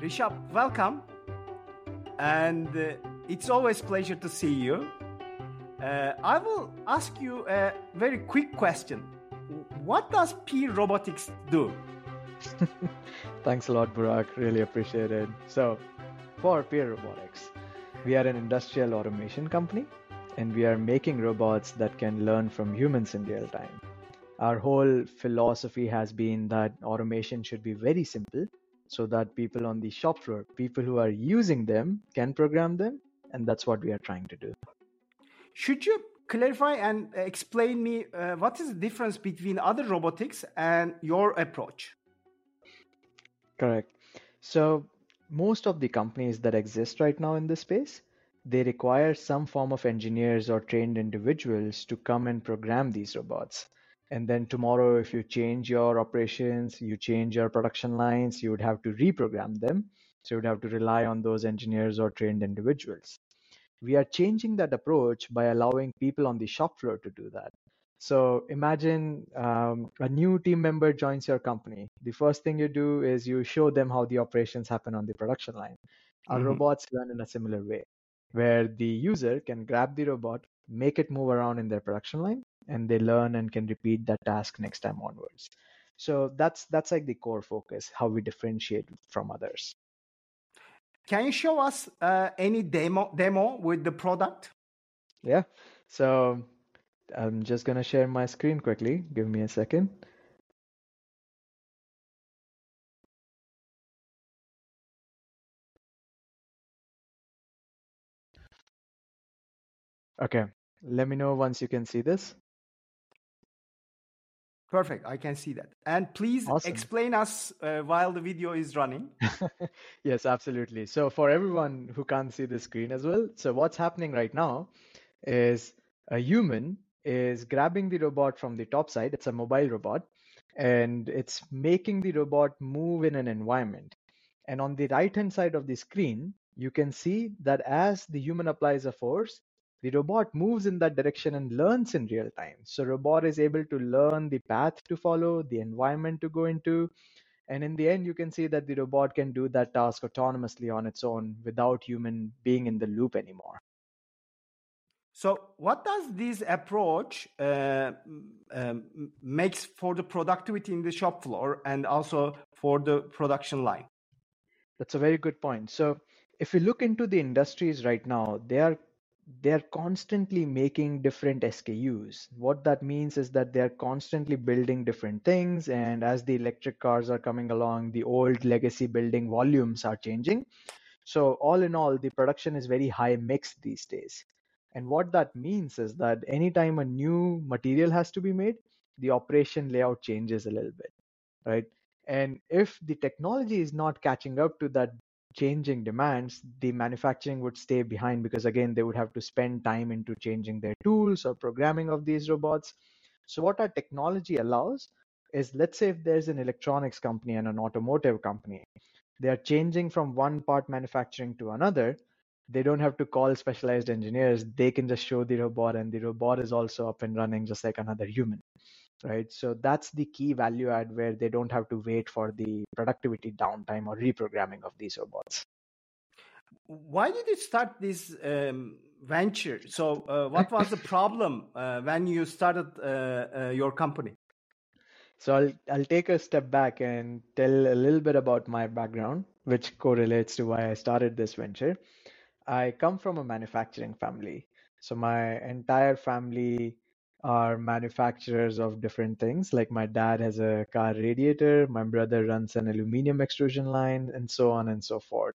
Rishabh, welcome. And uh, it's always pleasure to see you. Uh, I will ask you a very quick question. What does Peer Robotics do? Thanks a lot, Burak. Really appreciate it. So, for Peer Robotics, we are an industrial automation company and we are making robots that can learn from humans in real time. Our whole philosophy has been that automation should be very simple so that people on the shop floor, people who are using them, can program them. And that's what we are trying to do. Should you clarify and explain me uh, what is the difference between other robotics and your approach? Correct. So, most of the companies that exist right now in this space, they require some form of engineers or trained individuals to come and program these robots. And then tomorrow, if you change your operations, you change your production lines, you would have to reprogram them. So you would have to rely on those engineers or trained individuals. We are changing that approach by allowing people on the shop floor to do that. So imagine um, a new team member joins your company. The first thing you do is you show them how the operations happen on the production line. Our mm-hmm. robots learn in a similar way, where the user can grab the robot, make it move around in their production line, and they learn and can repeat that task next time onwards. So that's that's like the core focus, how we differentiate from others. Can you show us uh, any demo demo with the product? Yeah. So I'm just gonna share my screen quickly. Give me a second. Okay, let me know once you can see this. Perfect. I can see that. And please awesome. explain us uh, while the video is running. yes, absolutely. So for everyone who can't see the screen as well, so what's happening right now is a human is grabbing the robot from the top side. It's a mobile robot and it's making the robot move in an environment. And on the right hand side of the screen, you can see that as the human applies a force, the robot moves in that direction and learns in real time. So robot is able to learn the path to follow, the environment to go into. And in the end, you can see that the robot can do that task autonomously on its own without human being in the loop anymore. So, what does this approach uh, um, makes for the productivity in the shop floor and also for the production line? That's a very good point. So, if we look into the industries right now, they are they're constantly making different SKUs. What that means is that they're constantly building different things. And as the electric cars are coming along, the old legacy building volumes are changing. So, all in all, the production is very high mix these days. And what that means is that anytime a new material has to be made, the operation layout changes a little bit, right? And if the technology is not catching up to that changing demands, the manufacturing would stay behind because again they would have to spend time into changing their tools or programming of these robots. So what our technology allows is let's say if there's an electronics company and an automotive company, they are changing from one part manufacturing to another. They don't have to call specialized engineers. They can just show the robot and the robot is also up and running just like another human right? So that's the key value add where they don't have to wait for the productivity downtime or reprogramming of these robots. Why did you start this um, venture? So uh, what was the problem uh, when you started uh, uh, your company? So I'll, I'll take a step back and tell a little bit about my background which correlates to why i started this venture. I come from a manufacturing family. So my entire family are manufacturers of different things. Like my dad has a car radiator, my brother runs an aluminum extrusion line, and so on and so forth.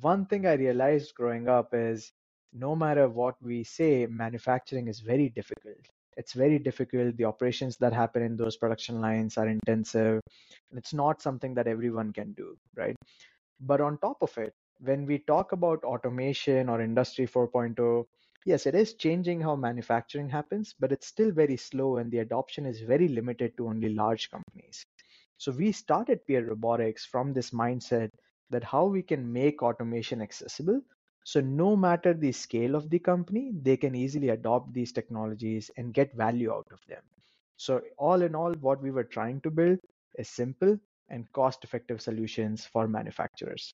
One thing I realized growing up is no matter what we say, manufacturing is very difficult. It's very difficult. The operations that happen in those production lines are intensive. It's not something that everyone can do, right? But on top of it, when we talk about automation or Industry 4.0, yes, it is changing how manufacturing happens, but it's still very slow and the adoption is very limited to only large companies. So we started Peer Robotics from this mindset that how we can make automation accessible. So no matter the scale of the company, they can easily adopt these technologies and get value out of them. So all in all, what we were trying to build is simple, and cost effective solutions for manufacturers.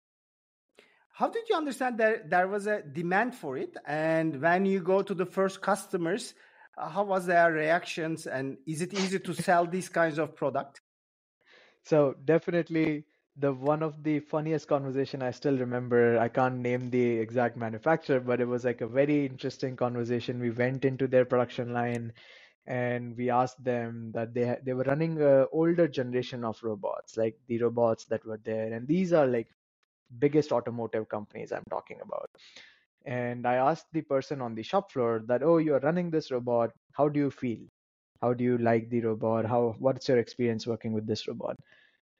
How did you understand that there was a demand for it? And when you go to the first customers, uh, how was their reactions? And is it easy to sell these kinds of product? So definitely the one of the funniest conversation I still remember. I can't name the exact manufacturer, but it was like a very interesting conversation. We went into their production line and we asked them that they they were running a older generation of robots, like the robots that were there, and these are like biggest automotive companies I'm talking about. And I asked the person on the shop floor that, oh, you're running this robot. How do you feel? How do you like the robot? How what's your experience working with this robot?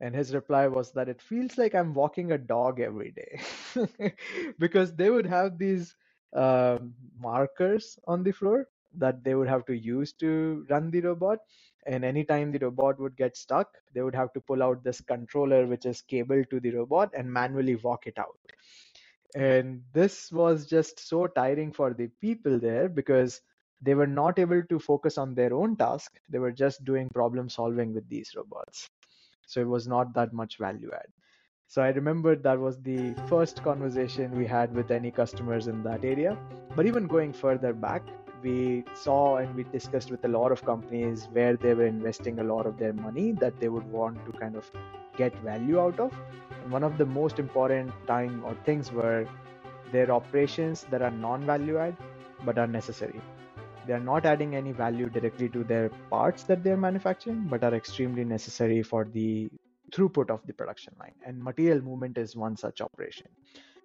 And his reply was that it feels like I'm walking a dog every day because they would have these uh, markers on the floor that they would have to use to run the robot. And anytime the robot would get stuck, they would have to pull out this controller, which is cabled to the robot, and manually walk it out. And this was just so tiring for the people there because they were not able to focus on their own task. They were just doing problem solving with these robots. So it was not that much value add. So I remember that was the first conversation we had with any customers in that area. But even going further back, we saw and we discussed with a lot of companies where they were investing a lot of their money that they would want to kind of get value out of. And one of the most important time or things were their operations that are non-value add but are necessary. They are not adding any value directly to their parts that they're manufacturing, but are extremely necessary for the throughput of the production line. And material movement is one such operation.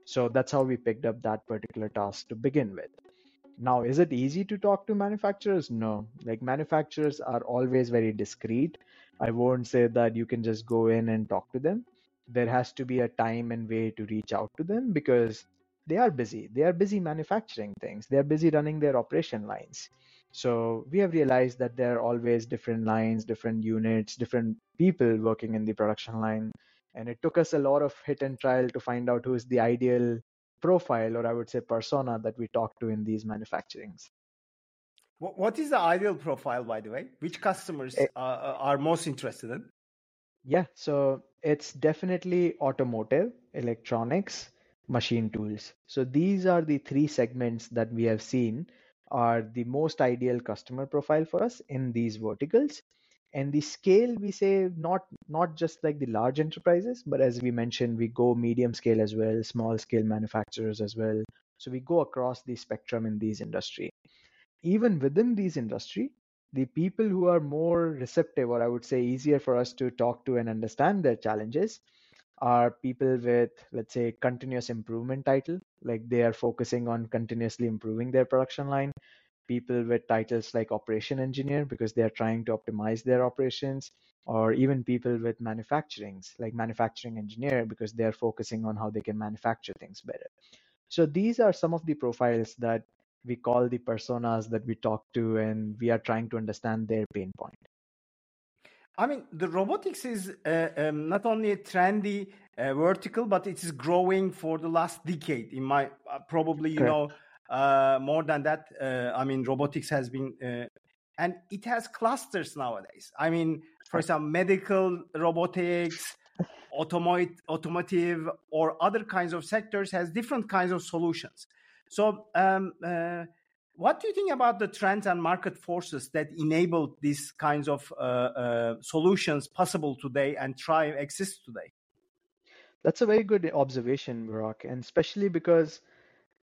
So that's how we picked up that particular task to begin with. Now, is it easy to talk to manufacturers? No. Like manufacturers are always very discreet. I won't say that you can just go in and talk to them. There has to be a time and way to reach out to them because they are busy. They are busy manufacturing things. They are busy running their operation lines. So we have realized that there are always different lines, different units, different people working in the production line. And it took us a lot of hit and trial to find out who is the ideal profile or I would say persona that we talk to in these manufacturings. What is the ideal profile, by the way? Which customers it, eh uh, are most interested in? Yeah, so it's definitely automotive, electronics, machine tools. So these are the three segments that we have seen are the most ideal customer profile for us in these verticals and the scale we say not not just like the large enterprises but as we mentioned we go medium scale as well small scale manufacturers as well. So we go across the spectrum in these industry. Even within these industry the people who are more receptive or i would say easier for us to talk to and understand their challenges are people with let's say continuous improvement title. Like they are focusing on continuously improving their production line people with titles like operation engineer because they are trying to optimize their operations or even people with manufacturings like manufacturing engineer because they are focusing on how they can manufacture things better so these are some of the profiles that we call the personas that we talk to and we are trying to understand their pain point i mean the robotics is uh, um, not only a trendy uh, vertical but it is growing for the last decade in my uh, probably you Correct. know more than that, uh, I mean, robotics has been, uh, and it has clusters nowadays. I mean, for example, medical robotics, automotive, automotive, or other kinds of sectors has different kinds of solutions. So, um, uh, what do you think about the trends and market forces that enable these kinds of uh, uh, solutions possible today and try exist today? That's a very good observation, Barak, and especially because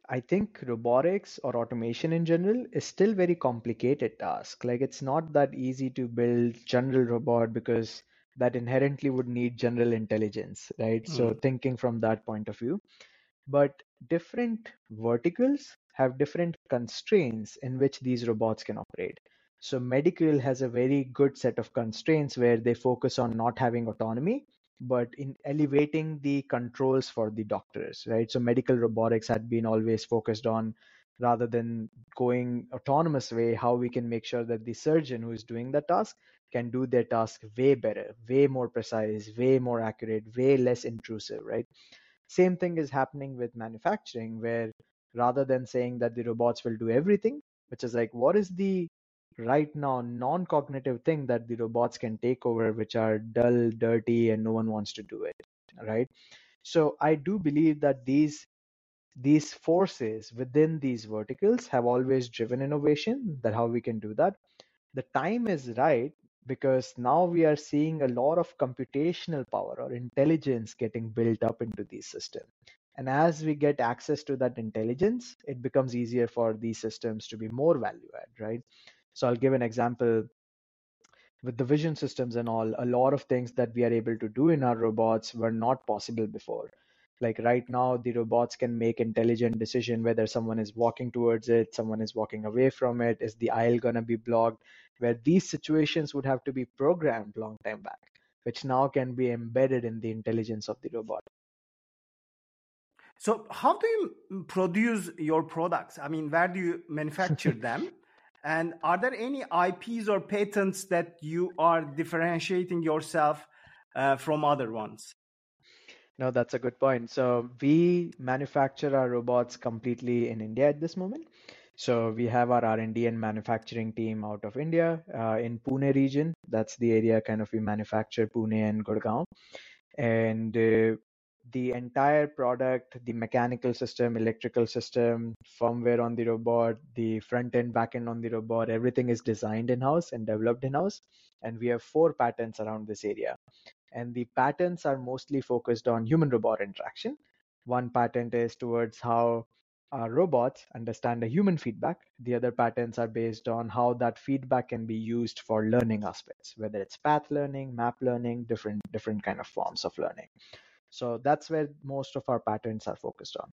I think robotics or automation in general is still very complicated task. Like it's not that easy to build general robot because that inherently would need general intelligence, right? Mm. So hmm. thinking from that point of view. But different verticals have different constraints in which these robots can operate. So medical has a very good set of constraints where they focus on not having autonomy but in elevating the controls for the doctors, right? So medical robotics had been always focused on rather than going autonomous way, how we can make sure that the surgeon who is doing the task can do their task way better, way more precise, way more accurate, way less intrusive, right? Same thing is happening with manufacturing, where rather than saying that the robots will do everything, which is like, what is the right now non-cognitive thing that the robots can take over which are dull dirty and no one wants to do it right? So i do believe that these these forces within these verticals have always driven innovation that how we can do that. The time is right because now we are seeing a lot of computational power or intelligence getting built up into these systems. And as we get access to that intelligence it becomes easier for these systems to be more value add right so i'll give an example. With the vision systems and all a lot of things that we are able to do in our robots were not possible before. Like right now the robots can make intelligent decision whether someone is walking towards it someone is walking away from it is the aisle to be blocked where these situations would have to be programmed long time back which now can be embedded in the intelligence of the robot. So how do you produce your products? I mean where do you manufacture them and are there any ips or patents that you are differentiating yourself uh, from other ones no, that's a good point. So we manufacture our robots completely in India at this moment. So we have our R&D and manufacturing team out of India uh, in Pune region. That's the area kind of we manufacture Pune and Gurgaon. And uh, the entire product, the mechanical system, electrical system, firmware on the robot, the front end, back end on the robot, everything is designed in house and developed in house. And we have four patents around this area and the patents are mostly focused on human robot interaction. One patent is towards how uh, robots understand a human feedback. The other patents are based on how that feedback can be used for learning aspects, whether it's path learning, map learning, different different kind of forms of learning. So that's where most of our patents are focused on.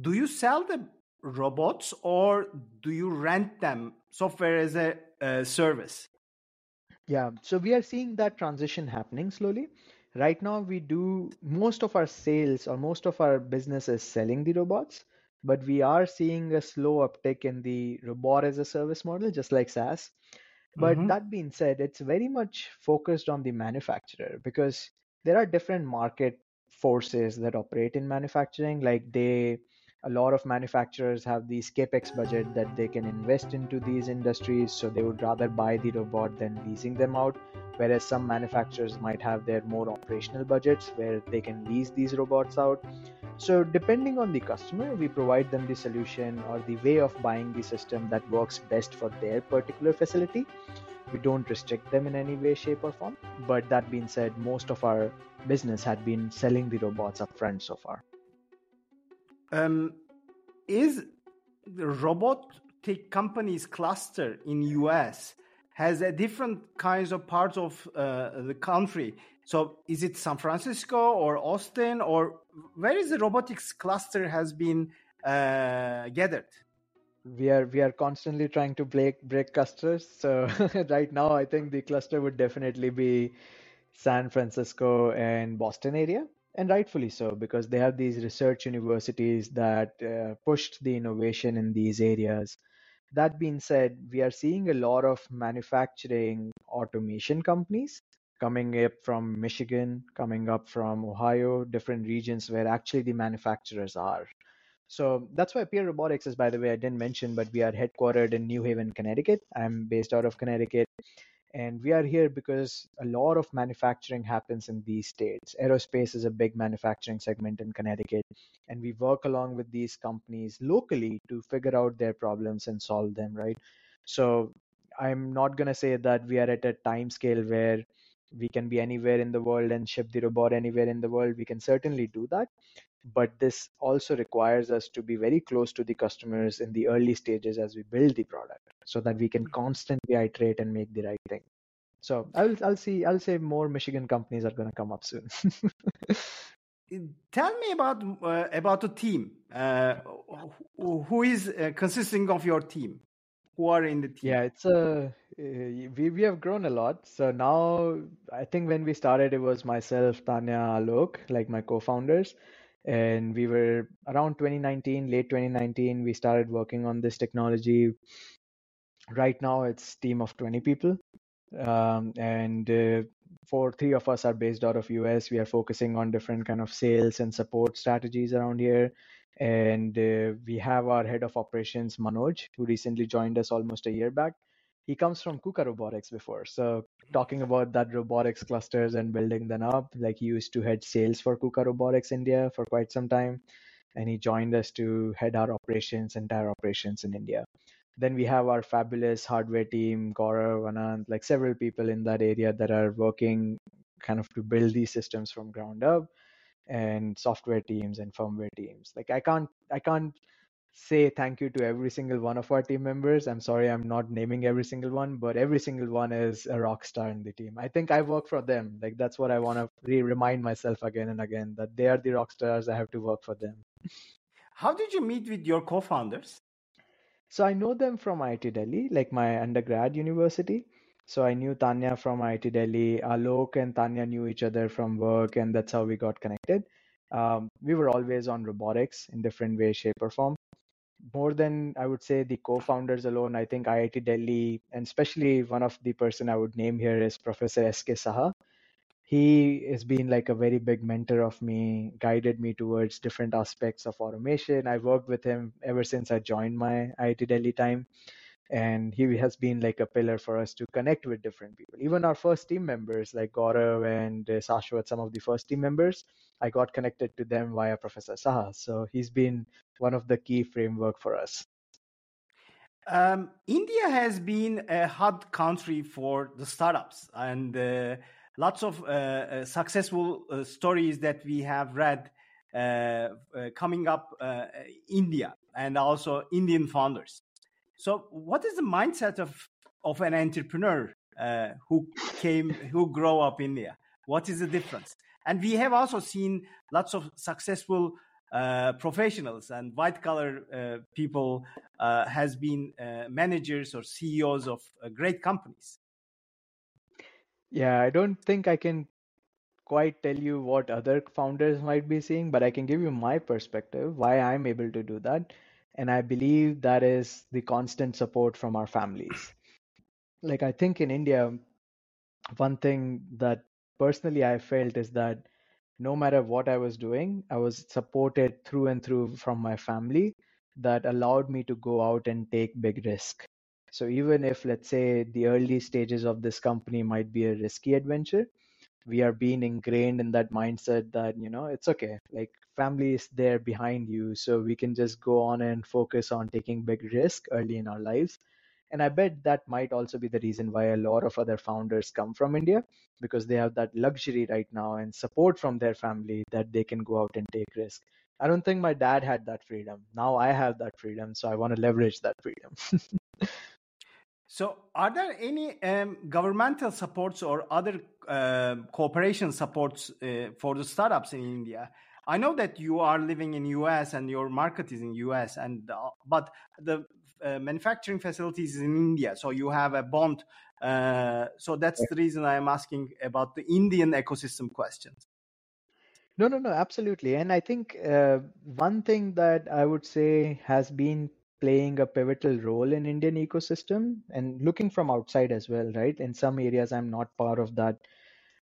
Do you sell the robots or do you rent them software as a, a service? Yeah, so we are seeing that transition happening slowly. Right now, we do most of our sales or most of our business is selling the robots, but we are seeing a slow uptick in the robot as a service model, just like SaaS. But mm-hmm. that being said, it's very much focused on the manufacturer because there are different market forces that operate in manufacturing. Like they a lot of manufacturers have these capex budget that they can invest into these industries so they would rather buy the robot than leasing them out whereas some manufacturers might have their more operational budgets where they can lease these robots out so depending on the customer we provide them the solution or the way of buying the system that works best for their particular facility we don't restrict them in any way shape or form but that being said most of our business had been selling the robots upfront so far um, is the robotic companies cluster in US has a different kinds of parts of uh, the country. So is it San Francisco or Austin or where is the robotics cluster has been uh, gathered? We are we are constantly trying to break break clusters. So right now, I think the cluster would definitely be San Francisco and Boston area and rightfully so because they have these research universities that uh, pushed the innovation in these areas that being said we are seeing a lot of manufacturing automation companies coming up from michigan coming up from ohio different regions where actually the manufacturers are so that's why Peer Robotics is, by the way, I didn't mention, but we are headquartered in New Haven, Connecticut. I'm based out of Connecticut. And we are here because a lot of manufacturing happens in these states. Aerospace is a big manufacturing segment in Connecticut. And we work along with these companies locally to figure out their problems and solve them, right? So I'm not going to say that we are at a time scale where we can be anywhere in the world and ship the robot anywhere in the world. We can certainly do that. But this also requires us to be very close to the customers in the early stages as we build the product so that we can constantly iterate and make the right thing. So I'll I'll see I'll say more Michigan companies are going to come up soon. Tell me about uh, about the team. Uh, who is uh, consisting of your team? Who are in the team? Yeah, it's a uh, we we have grown a lot. So now I think when we started, it was myself, Tanya, Alok, like my co-founders, and we were around 2019, late 2019. We started working on this technology right now it's team of 20 people um, and uh, four, three of us are based out of US. We are focusing on different kind of sales and support strategies around here. And uh, we have our head of operations, Manoj, who recently joined us almost a year back. He comes from KUKA Robotics before. So talking about that robotics clusters and building them up, like he used to head sales for KUKA Robotics India for quite some time. And he joined us to head our operations, entire operations in India. Then we have our fabulous hardware team, Gaurav, Anand, like several people in that area that are working kind of to build these systems from ground up and software teams and firmware teams. Like I can't I can't say thank you to every single one of our team members. I'm sorry I'm not naming every single one, but every single one is a rock star in the team. I think I work for them. Like that's what I want to re- remind myself again and again that they are the rock stars. I have to work for them. How did you meet with your co-founders? So I know them from IIT Delhi, like my undergrad university. So I knew Tanya from IIT Delhi. Alok and Tanya knew each other from work, and that's how we got connected. Um, we were always on robotics in different way, shape, or form. More than I would say the co-founders alone, I think IIT Delhi, and especially one of the person I would name here is Professor S.K. Saha he has been like a very big mentor of me guided me towards different aspects of automation i worked with him ever since i joined my iit delhi time and he has been like a pillar for us to connect with different people. Even our first team members like gaurav and uh, Shashwat, some of the first team members i got connected to them via professor saha. So he's been one of the key framework for us. Um, india has been a hot country for the startups and uh, lots of uh, uh, successful uh, stories that we have read coming up India and also Indian founders. So, what is the mindset of of an entrepreneur who came who grow up in India? What is the difference? And we have also seen lots of successful uh, professionals and white collar uh, people uh, has been managers or CEOs of great companies. Yeah, I don't think I can quite tell you what other founders might be seeing, but I can give you my perspective, why I'm able to do that. And I believe that is the constant support from our families. Like, I think in India, one thing that personally I felt is that no matter what I was doing, I was supported through and through from my family that allowed me to go out and take big risk. So even if, let's say, the early stages of this company might be a risky adventure, we are being ingrained in that mindset that, you know, it's okay. Like family is there behind you. So we can just go on and focus on taking big risk early in our lives. And I bet that might also be the reason why a lot of other founders come from India because they have that luxury right now and support from their family that they can go out and take risk. I don't think my dad had that freedom. Now I have that freedom. So I want to leverage that freedom. So, are there any um, governmental supports or other uh, cooperation supports uh, for the startups in India? I know that you are living in US and your market is in US, and uh, but the uh, manufacturing facilities is in India, so you have a bond. Uh, so that's the reason I am asking about the Indian ecosystem questions. No, no, no, absolutely. And I think uh, one thing that I would say has been playing a pivotal role in Indian ecosystem and looking from outside as well, right? In some areas, I'm not part of that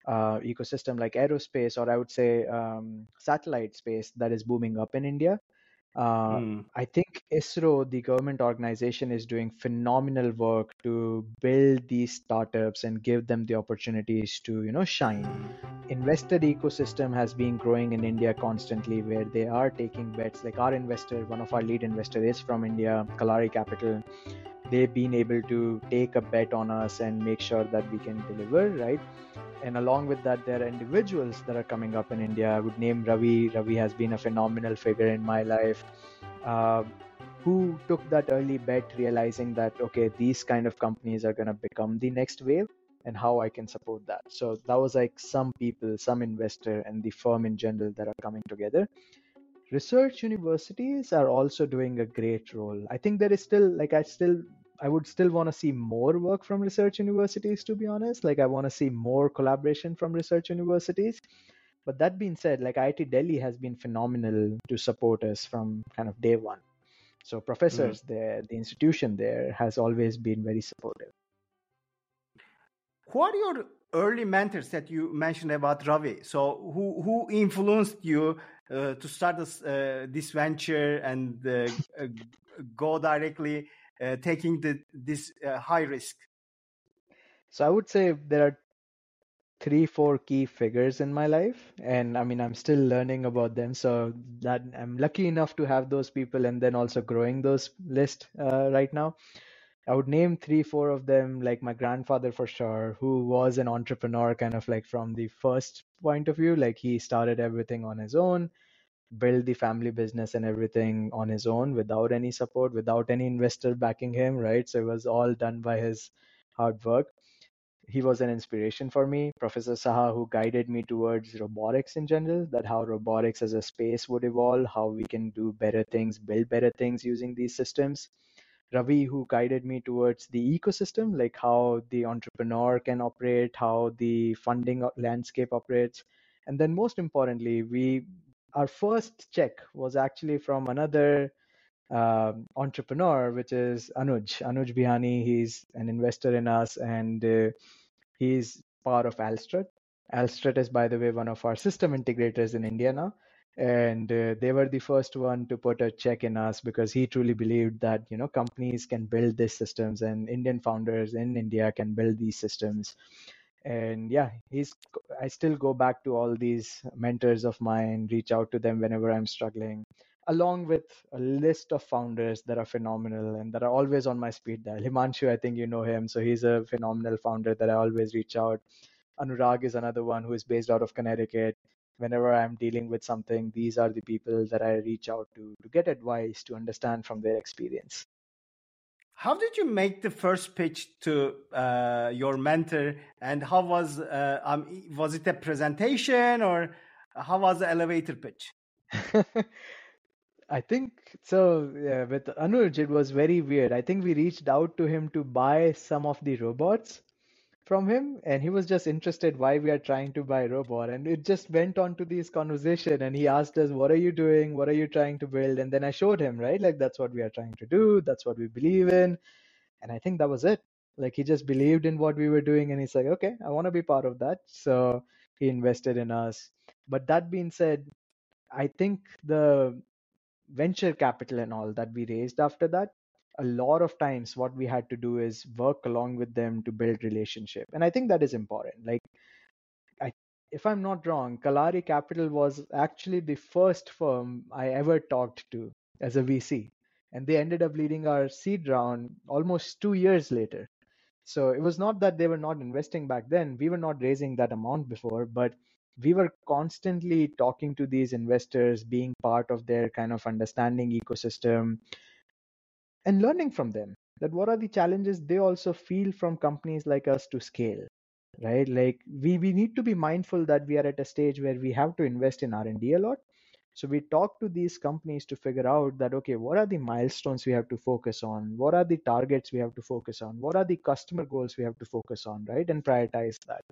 uh, ecosystem like aerospace or I would say um, satellite space that is booming up in India. Uh, mm. I think ISRO, the government organization, is doing phenomenal work to build these startups and give them the opportunities to, you know, shine. Investor ecosystem has been growing in India constantly, where they are taking bets. Like our investor, one of our lead investor is from India, Kalari Capital. They've been able to take a bet on us and make sure that we can deliver, right? and along with that there are individuals that are coming up in india. I would name ravi. Ravi has been a phenomenal figure in my life. Uh, who took that early bet realizing that okay these kind of companies are going to become the next wave and how i can support that. So that was like some people some investor and the firm in general that are coming together research universities are also doing a great role i think there is still like i still I would still want to see more work from research universities, to be honest. Like, I want to see more collaboration from research universities. But that being said, like IIT Delhi has been phenomenal to support us from kind of day one. So professors mm-hmm. there, the institution there has always been very supportive. Who are your early mentors that you mentioned about Ravi. So who who influenced you uh, to start this uh, this venture and uh, go directly taking the this high risk? So I would say there are three four key figures in my life and i mean i'm still learning about them so that i'm lucky enough to have those people and then also growing those list uh, right now i would name three four of them like my grandfather for sure who was an entrepreneur kind of like from the first point of view like he started everything on his own built the family business and everything on his own without any support without any investor backing him right so it was all done by his hard work he was an inspiration for me. Professor Saha, who guided me towards robotics in general, that how robotics as a space would evolve, how we can do better things, build better things using these systems. Ravi, who guided me towards the ecosystem, like how the entrepreneur can operate, how the funding landscape operates. And then most importantly, we our first check was actually from another uh, entrepreneur, which is Anuj. Anuj Bihani, he's an investor in us and uh, he's part of Alstrut. Alstrut is, by the way, one of our system integrators in India now. And uh, they were the first one to put a check in us because he truly believed that you know companies can build these systems and Indian founders in India can build these systems. And yeah, he's I still go back to all these mentors of mine, reach out to them whenever I'm struggling along with a list of founders that are phenomenal and that are always on my speed dial. Himanshu, I think you know him, so he's a phenomenal founder that I always reach out. Anurag is another one who is based out of Connecticut. Whenever I'm dealing with something, these are the people that I reach out to to get advice, to understand from their experience. How did you make the first pitch to uh, your mentor, and how was uh, um, was it a presentation or how was the elevator pitch? I think so. Yeah, with Anuj, it was very weird. I think we reached out to him to buy some of the robots from him, and he was just interested why we are trying to buy robot. And it just went on to this conversation, and he asked us, "What are you doing? What are you trying to build?" And then I showed him, right, like that's what we are trying to do. That's what we believe in, and I think that was it. Like he just believed in what we were doing, and he's like, "Okay, I want to be part of that." So he invested in us. But that being said, I think the venture capital and all that we raised after that a lot of times what we had to do is work along with them to build relationship. And i think that is important. Like I, if i'm not wrong kalari capital was actually the first firm i ever talked to as a vc and they ended up leading our seed round almost two years later. So it was not that they were not investing back then. We were not raising that amount before but we were constantly talking to these investors, being part of their kind of understanding ecosystem and learning from them that what are the challenges they also feel from companies like us to scale right? Like we we need to be mindful that we are at a stage where we have to invest in r&d a lot. So we talk to these companies to figure out that okay what are the milestones we have to focus on? What are the targets we have to focus on? What are the customer goals we have to focus on right? And prioritize that.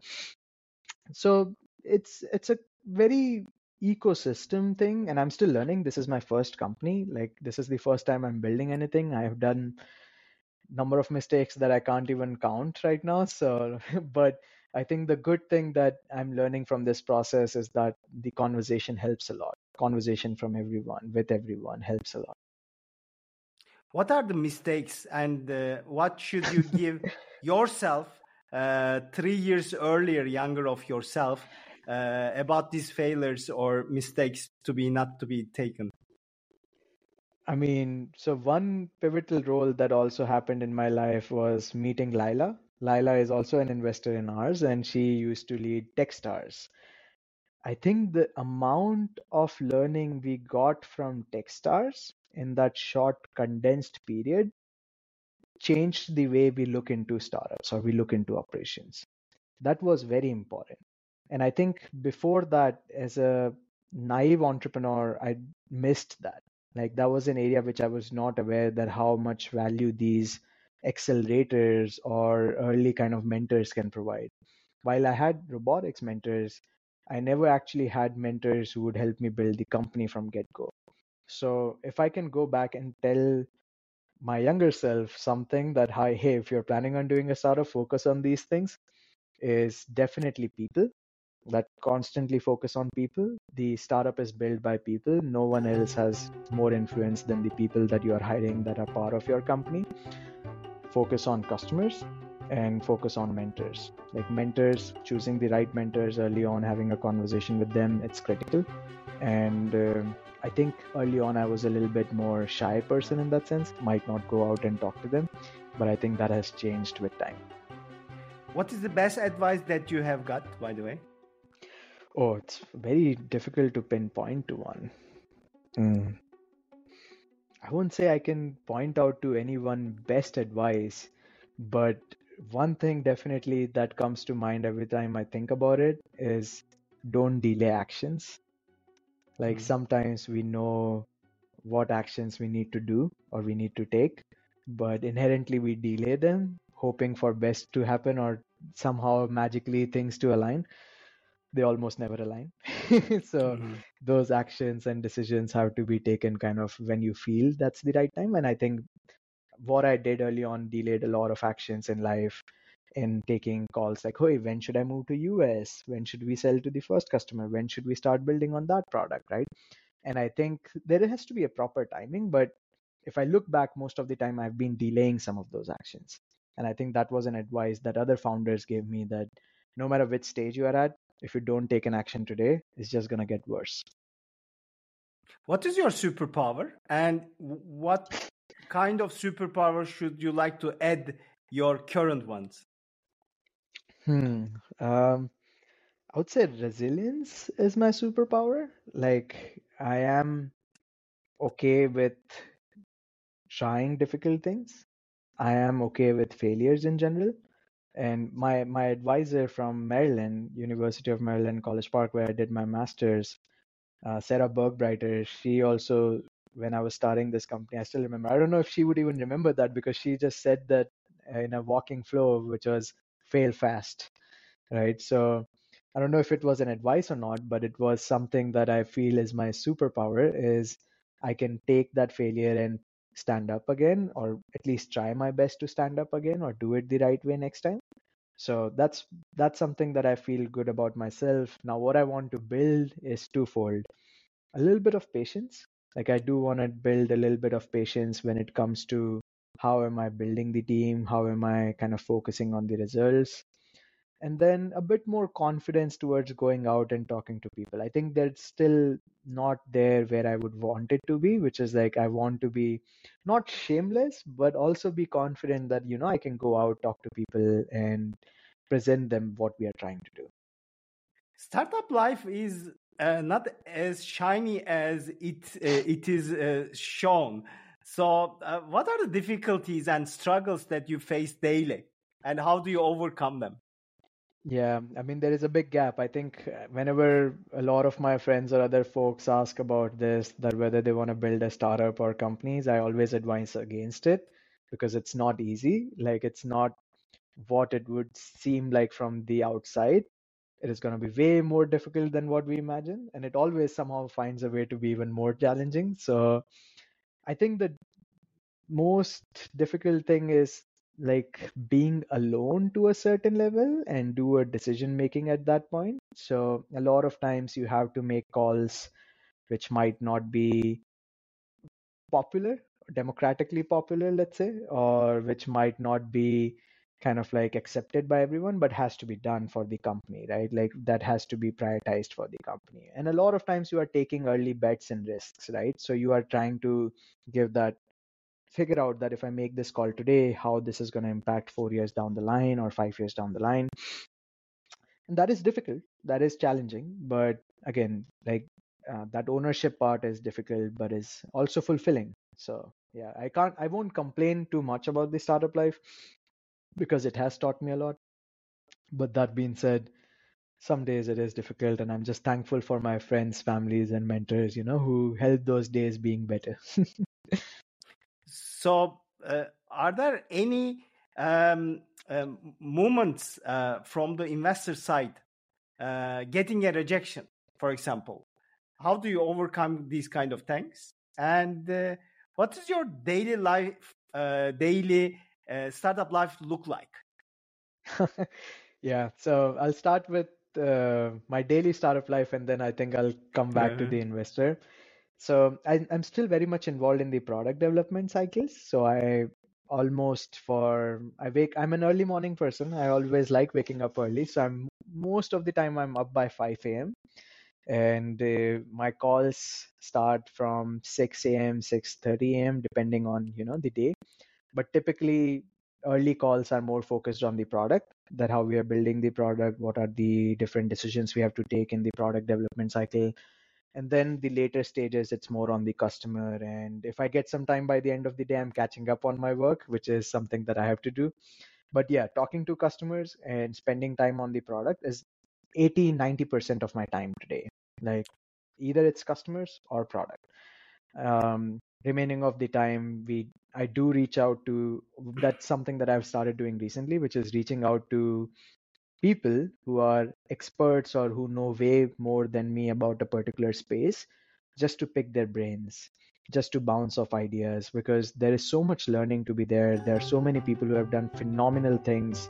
So it's it's a very ecosystem thing and i'm still learning. This is my first company. Like this is the first time i'm building anything. I have done number of mistakes that i can't even count right now so but i think the good thing that i'm learning from this process is that the conversation helps a lot. Conversation from everyone with everyone helps a lot. What are the mistakes and uh, what should you give yourself uh, three years earlier younger of yourself uh, about these failures or mistakes to be not to be taken? I mean, so one pivotal role that also happened in my life was meeting Lila. Lila is also an investor in ours, and she used to lead Techstars. I think the amount of learning we got from Techstars in that short, condensed period changed the way we look into startups or we look into operations. That was very important. And I think before that, as a naive entrepreneur, I missed that. Like that was an area which I was not aware that how much value these accelerators or early kind of mentors can provide. While I had robotics mentors, I never actually had mentors who would help me build the company from get go. So if I can go back and tell my younger self something that, hi, hey, if you're planning on doing a startup, focus on these things is definitely people that constantly focus on people. The startup is built by people. No one else has more influence than the people that you are hiring that are part of your company. Focus on customers and focus on mentors. Like mentors, choosing the right mentors early on, having a conversation with them, it's critical. And uh, I think early on I was a little bit more shy person in that sense, might not go out and talk to them, but I think that has changed with time. What is the best advice that you have got, by the way? Oh, it's very difficult to pinpoint to one. Mm. I won't say I can point out to anyone best advice, but one thing definitely that comes to mind every time I think about it is don't delay actions. Like mm. sometimes we know what actions we need to do or we need to take, but inherently we delay them, hoping for best to happen or somehow magically things to align. They almost never align. so mm-hmm. those actions and decisions have to be taken kind of when you feel that's the right time. And I think what I did early on delayed a lot of actions in life in taking calls like, hey, when should I move to US? When should we sell to the first customer? When should we start building on that product? Right. And I think there has to be a proper timing. But if I look back, most of the time I've been delaying some of those actions. And I think that was an advice that other founders gave me that no matter which stage you are at, if you don't take an action today, it's just going to get worse. What is your superpower and what kind of superpower should you like to add your current ones? Hmm. Um, I would say resilience is my superpower. Like I am okay with trying difficult things. I am okay with failures in general. And my my advisor from Maryland, University of Maryland College Park, where I did my master's, uh, Sarah Bergbreiter, she also when I was starting this company. I still remember. I don't know if she would even remember that because she just said that in a walking flow, which was fail fast, right? So I don't know if it was an advice or not, but it was something that I feel is my superpower is I can take that failure and stand up again or at least try my best to stand up again or do it the right way next time so that's that's something that i feel good about myself. Now what i want to build is twofold. A little bit of patience. Like i do want to build a little bit of patience when it comes to how am i building the team? How am i kind of focusing on the results and then a bit more confidence towards going out and talking to people i think that's still not there where i would want it to be which is like i want to be not shameless but also be confident that you know i can go out talk to people and present them what we are trying to do startup life is uh, not as shiny as it uh, it is uh, shown. So, uh, what are the difficulties and struggles that you face daily, and how do you overcome them? Yeah, I mean, there is a big gap. I think uh, whenever a lot of my friends or other folks ask about this, that whether they want to build a startup or companies, I always advise against it because it's not easy. Like, it's not what it would seem like from the outside it is going to be way more difficult than what we imagine and it always somehow finds a way to be even more challenging so i think the most difficult thing is like being alone to a certain level and do a decision making at that point. So a lot of times you have to make calls which might not be popular democratically popular let's say or which might not be kind of like accepted by everyone but has to be done for the company right? Like that has to be prioritized for the company. And a lot of times you are taking early bets and risks right? So you are trying to give that figure out that if i make this call today how this is going to impact 4 years down the line or 5 years down the line and that is difficult that is challenging but again like uh, that ownership part is difficult but is also fulfilling so yeah i can't i won't complain too much about the startup life because it has taught me a lot. But that being said, some days it is difficult, and I'm just thankful for my friends, families, and mentors, you know, who help those days being better. so, uh, are there any um, um, moments uh, from the investor side uh, getting a rejection, for example? How do you overcome these kind of things? And uh, what is your daily life, uh, daily uh, startup life look like? Yeah, so I'll start with uh, my daily startup life, and then I think I'll come back to the investor. So I, I'm still very much involved in the product development cycles. So I almost for I wake. I'm an early morning person. I always like waking up early. So I'm most of the time I'm up by 5 a.m. and uh, my calls start from 6 a.m. 6:30 a.m. depending on you know the day. But typically early calls are more focused on the product that how we are building the product what are the different decisions we have to take in the product development cycle and then the later stages it's more on the customer. And if i get some time by the end of the day i'm catching up on my work which is something that i have to do. But yeah talking to customers and spending time on the product is 80 90% of my time today. Like either it's customers or product. Um, remaining of the time we i do reach out to that's something that i've started doing recently which is reaching out to people who are experts or who know way more than me about a particular space just to pick their brains just to bounce off ideas because there is so much learning to be there there are so many people who have done phenomenal things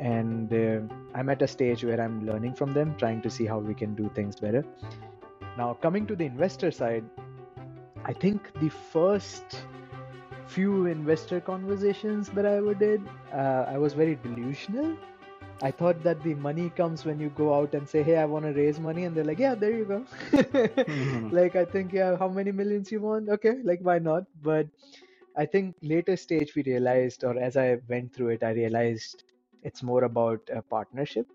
and uh, i'm at a stage where i'm learning from them trying to see how we can do things better now coming to the investor side I think the first few investor conversations that I ever did, uh, I was very delusional. I thought that the money comes when you go out and say, "Hey, I want to raise money," and they're like, "Yeah, there you go." Mhm. like I think, yeah, how many millions you want? Okay, like why not? But I think later stage we realized, or as I went through it, I realized it's more about a partnership.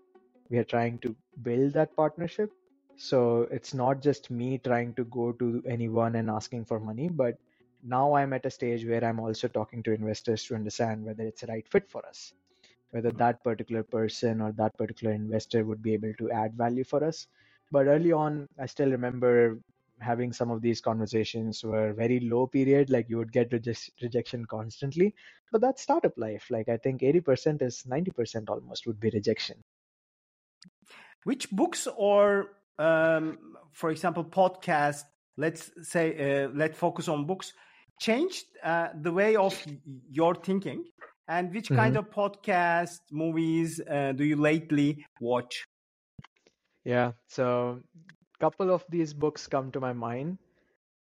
We are trying to build that partnership. So it's not just me trying to go to anyone and asking for money, but now I'm at a stage where I'm also talking to investors to understand whether it's a right fit for us, whether that particular person or that particular investor would be able to add value for us. But early on, I still remember having some of these conversations were very low period, like you would get reje- rejection constantly. But that's startup life. Like I think 80% is 90% almost would be rejection. Which books or, um, for example, podcast? Let's say uh, let's focus on books. Changed uh, the way of your thinking, and which kind of podcast, movies uh, do you lately watch? Yeah, so a couple of these books come to my mind.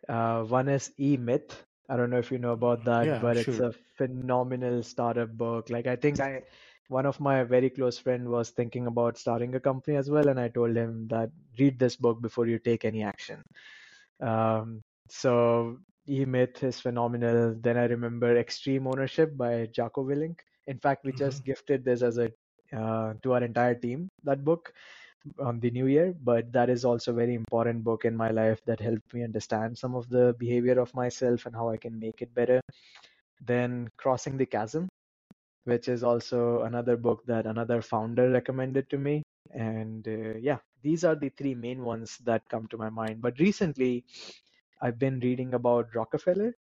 Uh, one is E Myth. I don't know if you know about that, Yeah, but it's a phenomenal startup book. Like I think I, one of my very close friend was thinking about starting a company as well, and I told him that read this book before you take any action. Um, so E Myth is phenomenal. Then I remember Extreme Ownership by Jocko Willink. In fact, we just gifted this as a uh, to our entire team that book on the new year but that is also a very important book in my life that helped me understand some of the behavior of myself and how i can make it better then crossing the chasm which is also another book that another founder recommended to me and uh, yeah these are the three main ones that come to my mind but recently i've been reading about rockefeller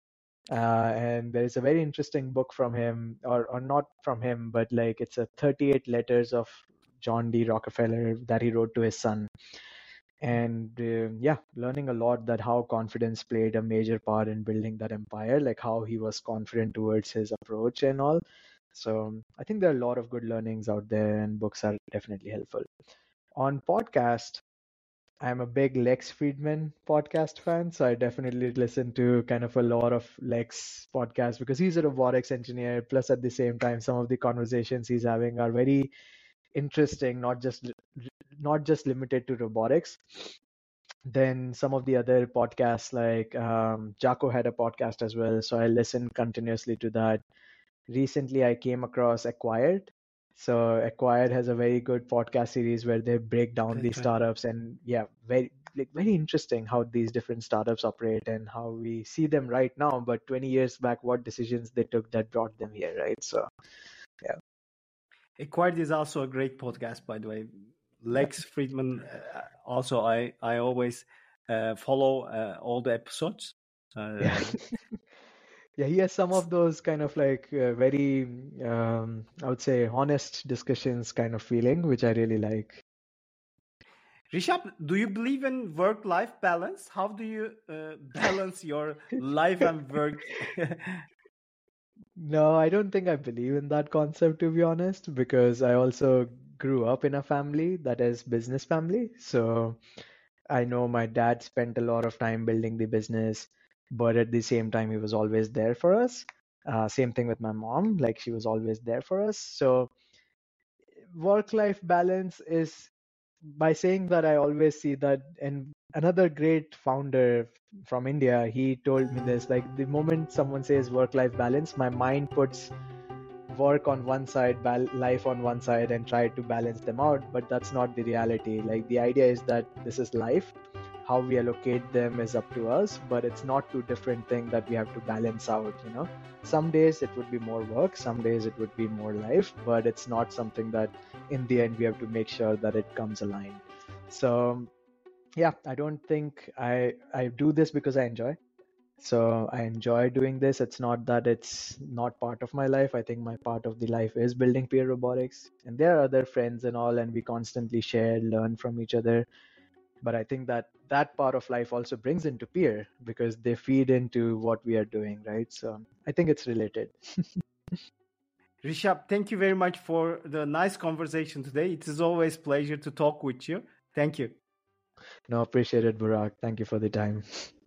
uh, and there is a very interesting book from him or, or not from him but like it's a 38 letters of john d. Rockefeller that he wrote to his son. And uh, yeah learning a lot that how confidence played a major part in building that empire like how he was confident towards his approach and all. So i think there are a lot of good learnings out there and books are definitely helpful. On podcast I'm a big Lex Fridman podcast fan, so I definitely listen to kind of a lot of Lex podcasts because he's a robotics engineer. Plus, at the same time, some of the conversations he's having are very interesting, not just not just limited to robotics. Then some of the other podcasts, like um, Jocko had a podcast as well, so I listen continuously to that. Recently, I came across Acquired, so Acquired has a very good podcast series where they break down That's the right. startups and yeah, very like very interesting how these different startups operate and how we see them right now, but 20 years back, what decisions they took that brought them here, right? So yeah. Acquired is also a great podcast, by the way. Lex Fridman. Uh, also, I I always uh, follow uh, all the episodes. Uh, yeah. yeah, he has some of those kind of like uh, very, um, I would say, honest discussions kind of feeling, which I really like. Rishabh, do you believe in work-life balance? How do you uh, balance your life and work? No, I don't think I believe in that concept to be honest, because I also grew up in a family that is business family. So I know my dad spent a lot of time building the business, but at the same time, he was always there for us. Uh, same thing with my mom, like she was always there for us. So work life balance is by saying that, I always see that. And another great founder from India, he told me this like the moment someone says work life balance, my mind puts work on one side, bal- life on one side, and try to balance them out. But that's not the reality. Like the idea is that this is life. How we allocate them is up to us, but it's not two different things that we have to balance out. You know, some days it would be more work, some days it would be more life, but it's not something that in the end we have to make sure that it comes aligned. So yeah, I don't think I I do this because I enjoy. So I enjoy doing this. It's not that it's not part of my life. I think my part of the life is building peer robotics. And there are other friends and all, and we constantly share, learn from each other. But I think that that part of life also brings into peer because they feed into what we are doing, right? So I think it's related. Rishabh, thank you very much for the nice conversation today. It is always pleasure to talk with you. Thank you. No, appreciate it, Burak. Thank you for the time.